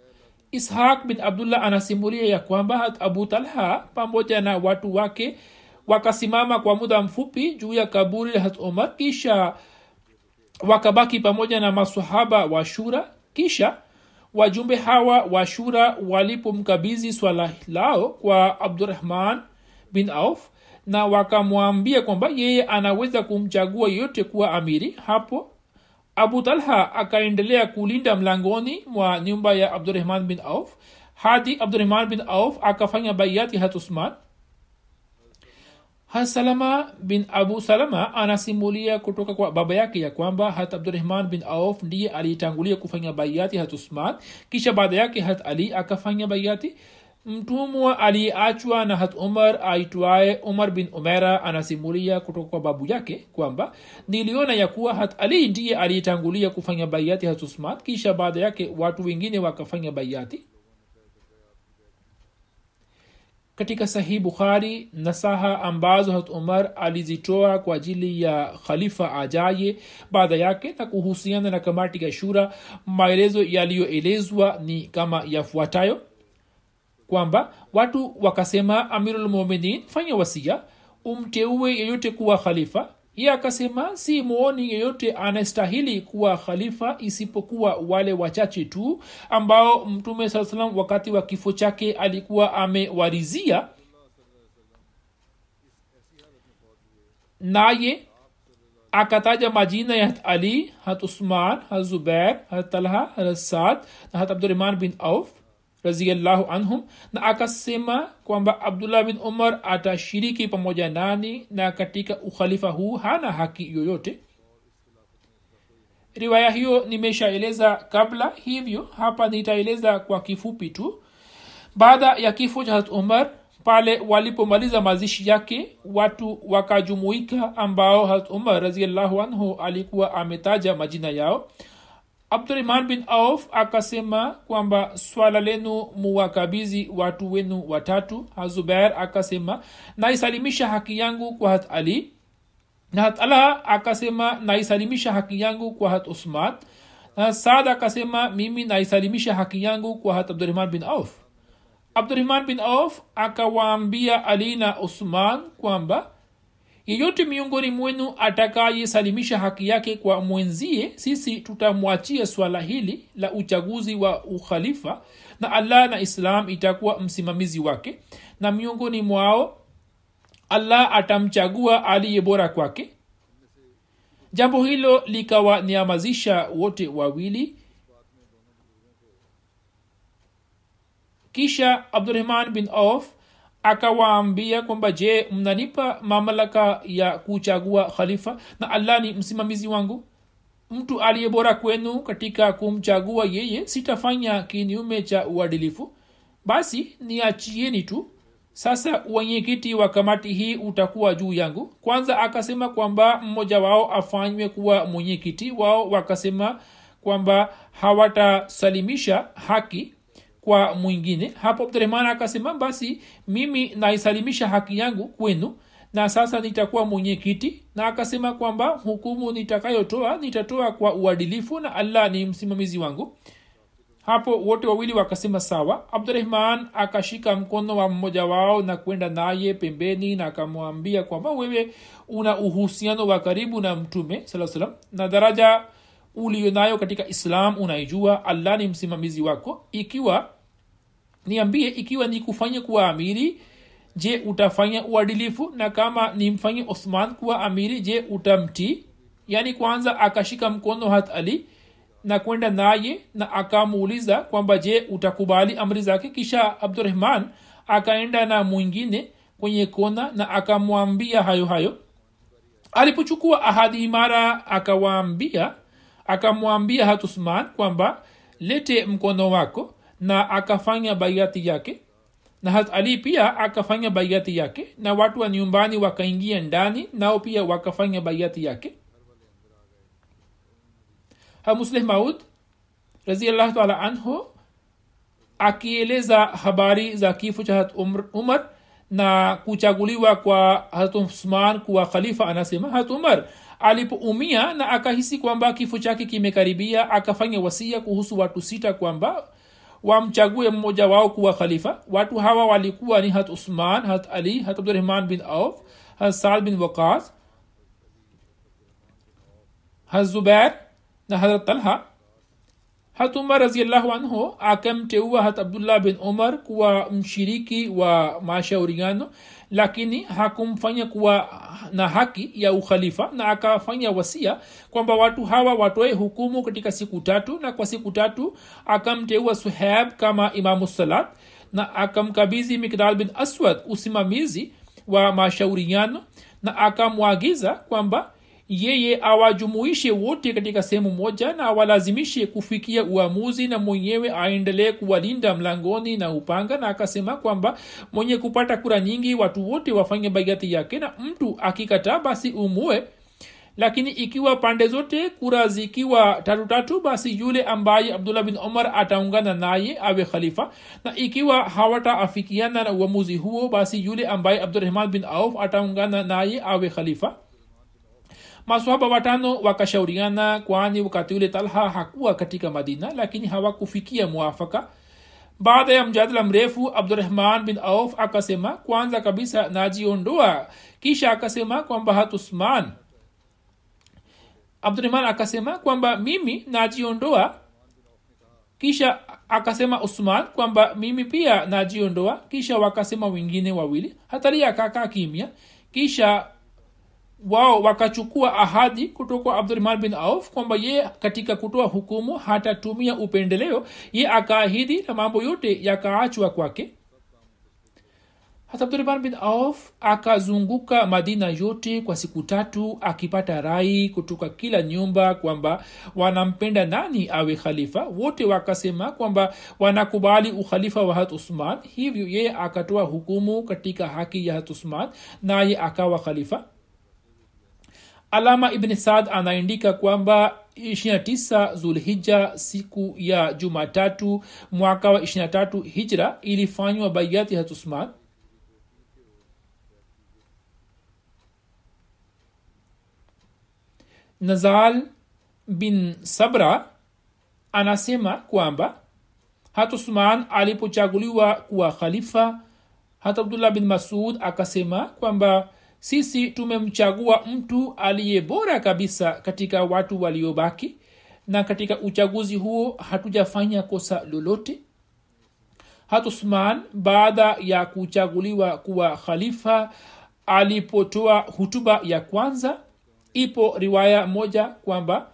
ishaq bin abdullah anasimulia ya kwamba abu talha pamoja na watu wake wakasimama kwa muda mfupi juu ya kaburi la omar kisha wakabaki pamoja na masahaba wa shura. Kisha wajumbe hawa wa shura walipomkabizi swala lao kwa abdurahman bin auf na wakamwambia kwamba yeye anaweza kumchagua yeyote kuwa amiri hapo abu talha akaendelea kulinda mlangoni mwa nyumba ya abdurahman bin auf hadi abdurahman bin auf akafanya baiati hat usman. Hasalama bin abu salama anasimulia kutoka kwa baba yake ya kwamba hat abdurahman bin auf ndiye aliyetangulia kufanya baiati hat usman. Kisha baada yake hat ali akafanya baiati mtumwa aliyeachwa na hat umar aitwaye umar bin umera anasimulia kutoka kwa babu yake kwamba niliona ya kuwa hat ali ndiye aliyetangulia kufanya baiati hat usman kisha baada yake watu wengine wakafanya baiati katika sahih bukhari nasaha ambazo hat umar alizitoa kwa ajili ya khalifa ajaye baada yake na kuhusiana na kamati ya shura maelezo yaliyoelezwa ni kama yafuatayo kwamba watu wakasema amirulmuminin fanya wasia umteue yeyote kuwa khalifa. Ye akasema si muoni yeyote anastahili kuwa khalifa isipokuwa wale wachache tu ambao mtume saa salam wakati wa kifo chake alikuwa amewarizia. Naye akataja majina ya hat ali hat usman hat zubair hat talha hat saad na hat abdurahman bin auf raziallahu anhum na akasema kwamba abdullah bin umar atashiriki pamoja nani na katika ukhalifa huu hana haki yoyote. Riwaya hiyo nimeshaeleza kabla hivyo hapa nitaeleza kwa kifupi tu. Baada ya kifo cha umar pale walipomaliza mazishi yake watu wakajumuika ambao hat umar raziallahu anhu alikuwa ametaja majina yao abdurahman bin auf akasema kwamba swala lenu muwakabizi watu wenu watatu. Hazubair akasema naisalimisha haki yangu kwa hat ali. Na hat akasema naisalimisha haki yangu kwa hat usman. Na saad akasema mimi naisalimisha haki yangu kwa hat abdurahman bin auf. Abdurahman bin auf akawaambia ali na usman kwamba yeyote miongoni mwenu atakayesalimisha haki yake kwa mwenzie sisi tutamwachia swala hili la uchaguzi wa ukhalifa na allah na islam itakuwa msimamizi wake. Na miongoni mwao allah atamchagua aliye bora kwake. Jambo hilo likawanyamazisha wote wawili. Kisha abdurahman bin auf akawaambia kwamba je mnanipa mamlaka ya kuchagua khalifa na allah ni msimamizi wangu? Mtu aliye bora kwenu katika kumchagua yeye sitafanya kinyume cha uadilifu. Basi niachieni tu. Sasa wenyekiti wa kamati hii utakuwa juu yangu. Kwanza akasema kwamba mmoja wao afanywe kuwa mwenyekiti. Wao wakasema kwamba hawatasalimisha haki kwa mwingine. Hapo abdurahman akasema basi mimi naisalimisha haki yangu kwenu na sasa nitakuwa mwenyekiti. Na akasema kwamba hukumu nitakayotoa nitatoa kwa uadilifu na allah ni msimamizi wangu. Hapo wote wawili wakasema sawa. Abdurahman akashika mkono wa mmoja wao na kwenda naye pembeni na akamwambia kwamba wewe una uhusiano wa karibu na mtume salam na daraja ulionayo katika islam unaijua. Allah ni msimamizi wako. Ikiwa niambie ikiwa nikufanye kuwa amiri je utafanya uadilifu? Na kama nimfanye othman kuwa amiri je utamtii? Yaani kwanza akashika mkono hat ali na kwenda naye na akamuuliza kwamba je utakubali amri zake? Kisha abdurahman akaenda na mwingine kwenye kona na akamwambia hayo hayo. Alipochukua ahadi imara akawaambia akamwambia hat usman kwamba lete mkono wako na akafanya baiati yake na hat ali pia akafanya baiati yake na watu wa nyumbani wakaingia ndani nao pia wakafanya baiati yake. Hamusleh maud raziallahu taala anhu akieleza habari za kifo cha hat umar na kuchaguliwa kwa hat usman kuwa khalifa anasema hat umar alipoumia na akahisi kwamba kifo chake kimekaribia akafanya wasia kuhusu watu sita kwamba wamchague mmoja wao kuwa khalifa watu hawa walikuwa ni hat usman hat ali hat abdurahman bin auf hat saad bin waqas hat zubair na hazrat talha hat umar raziallahu anhu akamteua hat abdullah bin umar kuwa mshiriki wa mashauriano lakini hakumfanya kuwa na haki ya ukhalifa na akafanya wasia kwamba watu hawa watoe hukumu katika siku tatu na kwa siku tatu akamteua suhab kama imamu salat na akamkabizi mikdal bin aswad usimamizi wa mashauriano na akamwagiza kwamba yeye awajumuishe wote katika sehemu moja na awalazimishe kufikia uamuzi na mwenyewe aendelee kuwalinda mlangoni na upanga. Na akasema kwamba mwenye kupata kura nyingi watu wote wafanye baiati yake na mtu akikataa basi umue. Lakini ikiwa pande zote kura zikiwa tatu tatu basi yule ambaye abdullah bin omar ataungana naye awe khalifa. Na ikiwa hawataafikiana na uamuzi huo basi yule ambaye abdurahman bin auf ataungana naye awe khalifa maswahaba watano wakashauriana kwani wakati ule talha hakuwa katika madina lakini hawakufikia mwafaka. Baada ya mjadala mrefu abdurahman bin auf akasema kwanza kabisa najiondoa. Kisha akasema kwamba hatusman abdurahman akasema kwamba mimi najiondoa. Kisha akasema usman kwamba mimi pia najiondoa. Kisha wakasema wengine wawili. Hatari akakaa kimya. Kisha wao wakachukua ahadi kutoka abdurahman bin auf kwamba ye katika kutoa hukumu hatatumia upendeleo. Ye akaahidi na mambo yote yakaachwa kwake. Hata abdurahman bin auf akazunguka madina yote kwa siku tatu akipata rai kutoka kila nyumba kwamba wanampenda nani awe khalifa. Wote wakasema kwamba wanakubali ukhalifa wa hat usman. Hivyo yeye akatoa hukumu katika haki ya hat usman naye akawa khalifa alama ibni saad anaandika kwamba 29 zulhija siku ya jumatatu mwaka wa 23 hijra ilifanywa baiati hatusman nazal bin sabra anasema kwamba hatusman alipochaguliwa kuwa khalifa hata abdullah bin masud akasema kwamba sisi tumemchagua mtu aliye bora kabisa katika watu waliobaki na katika uchaguzi huo hatujafanya kosa lolote. Hatusman baada ya kuchaguliwa kuwa khalifa alipotoa hutuba ya kwanza ipo riwaya moja kwamba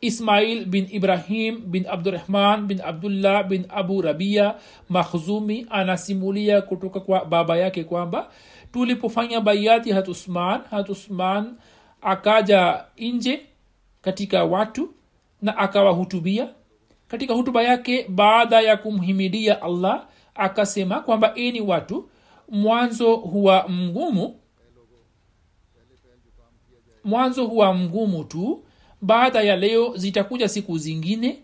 ismail bin ibrahim bin abdurahman bin abdullah bin abu rabia makhzumi anasimulia kutoka kwa baba yake kwamba tulipofanya baiati hatusman hatusman akaja nje katika watu na akawahutubia. Katika hutuba yake baada ya kumhimidia allah akasema kwamba ini watu mwanzo huwa mgumu mwanzo huwa mgumu tu baada ya leo zitakuja siku zingine.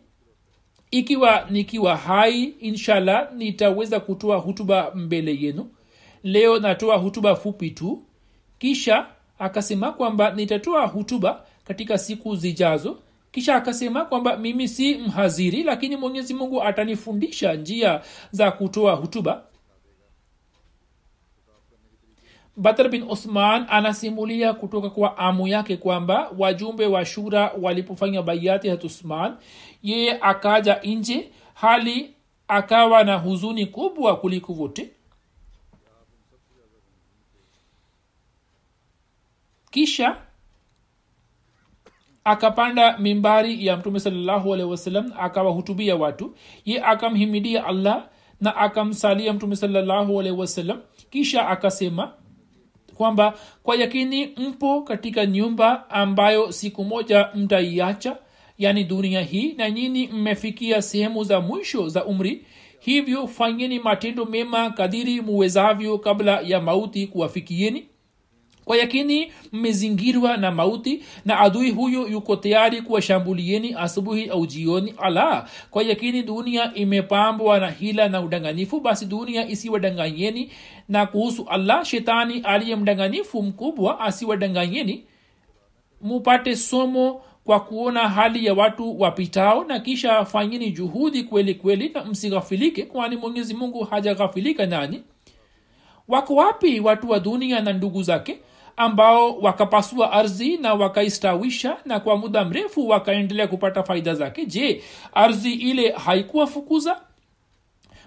Ikiwa nikiwa hai inshallah nitaweza kutoa hutuba mbele yenu. Leo natoa hutuba fupi tu. Kisha akasema kwamba nitatoa hutuba katika siku zijazo. Kisha akasema kwamba mimi si mhaziri lakini mwenyezi mungu atanifundisha njia za kutoa hutuba badr bin uthman anasimulia kutoka kwa amu yake kwamba wajumbe wa shura walipofanya baiati hat usman yeye akaja nje hali akawa na huzuni kubwa kuliko vote kisha akapanda mimbari ya mtume salallahu alehi akawahutubia watu. Ye akamhimidia allah na akamsalia mtume salallahu alehi kisha akasema kwamba kwa yakini mpo katika nyumba ambayo siku moja mtaiacha yani dunia hii na nyini mmefikia sehemu za mwisho za umri. Hivyo fanyeni matendo mema kadiri muwezavyo kabla ya mauti kuwafikieni kwa yakini mmezingirwa na mauti na adui huyo yuko tayari kuwashambulieni asubuhi au jioni. Ala kwa yakini dunia imepambwa na hila na udanganyifu basi dunia isiwadanganyeni. Na kuhusu allah shetani aliye mdanganyifu mkubwa asiwadanganyeni. Mupate somo kwa kuona hali ya watu wapitao na kisha fanyeni juhudi kweli kweli na msighafilike kwani mwenyezi mungu hajaghafilika nani wako wapi watu wa dunia na ndugu zake ambao wakapasua ardhi na wakaistawisha na kwa muda mrefu wakaendelea kupata faida zake. Je ardhi ile haikuwafukuza?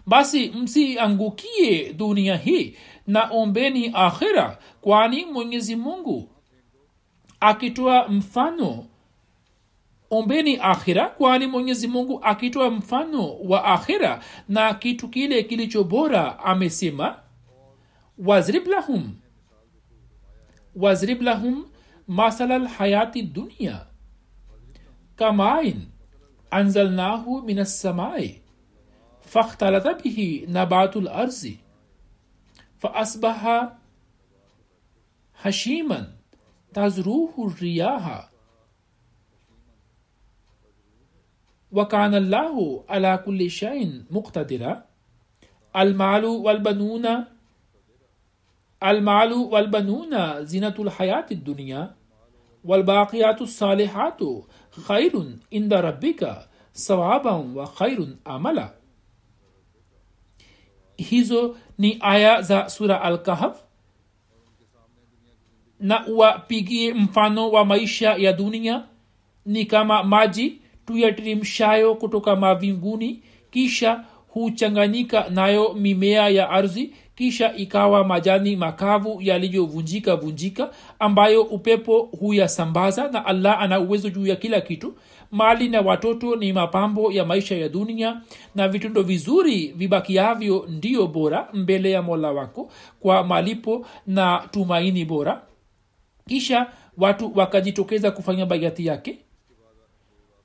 Basi msiangukie dunia hii na ombeni akhira kwani mwenyezi mungu akitoa mfano ombeni akhira kwani mwenyezi mungu akitoa mfano wa akhira na kitu kile kilicho bora amesema wazrib lahum واضرب لهم مثل الحياة الدنيا. كماء أنزلناه من السماء فاختلط به نبات الأرض فأصبح هشيما تزروه الرياح. وكان الله على كل شيء مقتدرا. المال والبنون almalu walbanuna zinatu lhayati dunia. Walbaqiyatu lsalihatu khairun inda rabbika sawaban wa khairun amala. Hizo ni aya za sura alkahf. Na uwapigie mfano wa maisha ya dunia ni kama maji tuyatirimshayo kutoka mavinguni kisha huchanganyika nayo mimea ya ardhi kisha ikawa majani makavu yaliyovunjika vunjika ambayo upepo huyasambaza na allah ana uwezo juu ya kila kitu. Mali na watoto ni mapambo ya maisha ya dunia na vitendo vizuri vibakiavyo ndiyo bora mbele ya mola wako kwa malipo na tumaini bora. Kisha watu wakajitokeza kufanya baiati yake.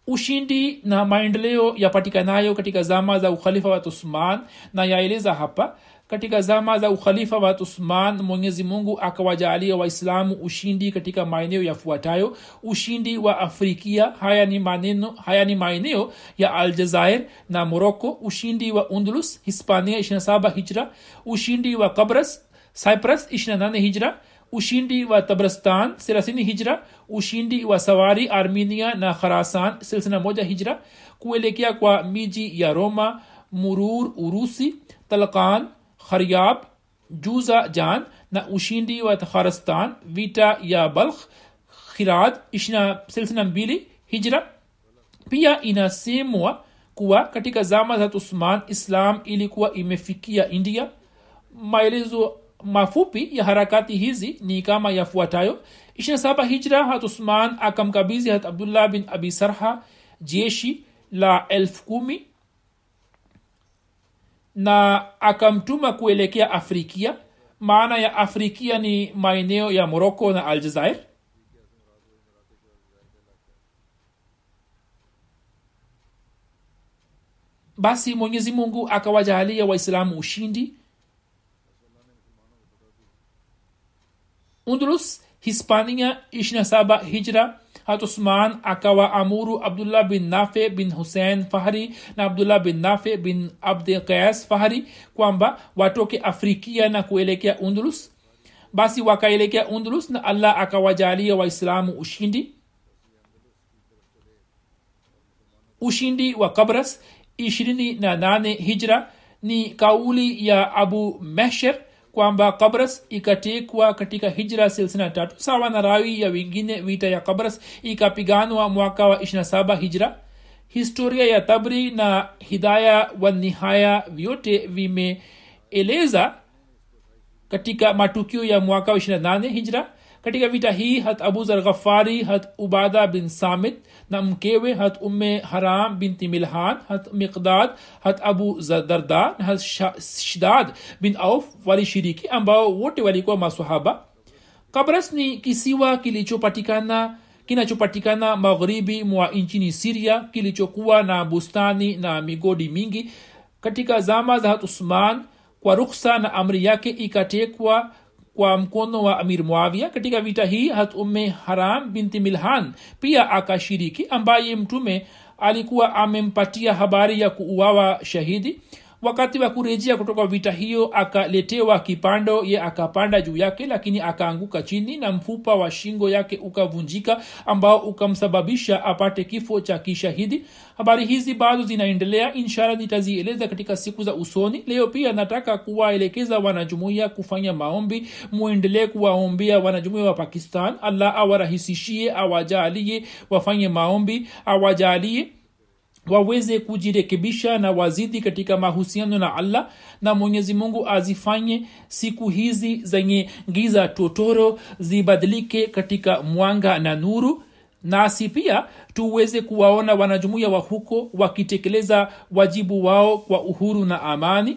Ushindi na maendeleo yapatikanayo katika zama za ukhalifa wa tusman na yaeleza hapa katika zama za ukhalifa wa uthman mwenyezi mungu akawajaalia waislamu ushindi katika maeneo yafuatayo. Ushindi wa afrikia haya ni maneno haya ni maeneo ya aljazair na morocco. Ushindi wa undulus hispania 27 hijra. Ushindi wa kabras cyprus 28 hijra. Ushindi wa tabrastan 30 hijra. Ushindi wa sawari armenia na kharasan 61 hijra. Kuelekea kwa miji ya roma murur urusi talkan kharyab juza jan na ushindi wa kharistan vita ya balkh khirad 62 hijra. Pia inasemwa kuwa katika zama za usman islam ilikuwa imefikia india. Maelezo mafupi ya harakati hizi ni kama yafuatayo. 27 hijra hat usman akamkabizi hat abdullah bin abi sarha jeshi la elfu kumi na akamtuma kuelekea afrikia. Maana ya afrikia ni maeneo ya moroko na aljazair. Basi mwenyezi mungu akawajalia waislamu ushindi. Undulus hispania 27 hijra hat usman akawa amuru abdullah bin nafe bin husein fahri na abdullah bin nafe bin abdi qais fahri kwamba watoke afrikia na kuelekea undulus. Basi wakaelekea undulus na allah akawajalia waislamu ushindi. Ushindi wa kabras 28 hijra ni kauli ya abu mehsher kwamba kabras ikatekwa katika hijra silsina tatu sawa na rawi ya wengine vita ya kabras ikapiganwa mwaka wa 27 hijra. Historia ya tabri na hidaya wa nihaya vyote vimeeleza katika matukio ya mwaka wa 28 hijra katika vita hii hat abu zar ghafari hat ubada bin samit na mkewe hat umme haram binti milhan hat miqdad hat abu darda na hat shdad bin auf walishiriki ambao wote walikuwa masahaba kabras ni kisiwa kilichopatikana kinachopatikana magharibi mwa nchini siria kilichokuwa na bustani na migodi mingi. Katika zama za hat usman kwa ruksa na amri yake ikatekwa kwa mkono wa amir muavia katika vita hii hat umme haram binti milhan pia akashiriki ambaye mtume alikuwa amempatia habari ya kuuawa shahidi wakati wa kurejea kutoka vita hiyo akaletewa kipando ye akapanda juu yake lakini akaanguka chini na mfupa wa shingo yake ukavunjika ambao ukamsababisha apate kifo cha kishahidi. Habari hizi bado zinaendelea inshallah nitazieleza katika siku za usoni. Leo pia nataka kuwaelekeza wanajumuia kufanya maombi. Muendelee kuwaombea wanajumuia wa pakistan. Allah awarahisishie awajalie wafanye maombi awajalie waweze kujirekebisha na wazidi katika mahusiano na allah na mwenyezi mungu azifanye siku hizi zenye giza totoro zibadilike katika mwanga na nuru. Nasi pia tuweze kuwaona wanajumuiya wa huko wakitekeleza wajibu wao kwa uhuru na amani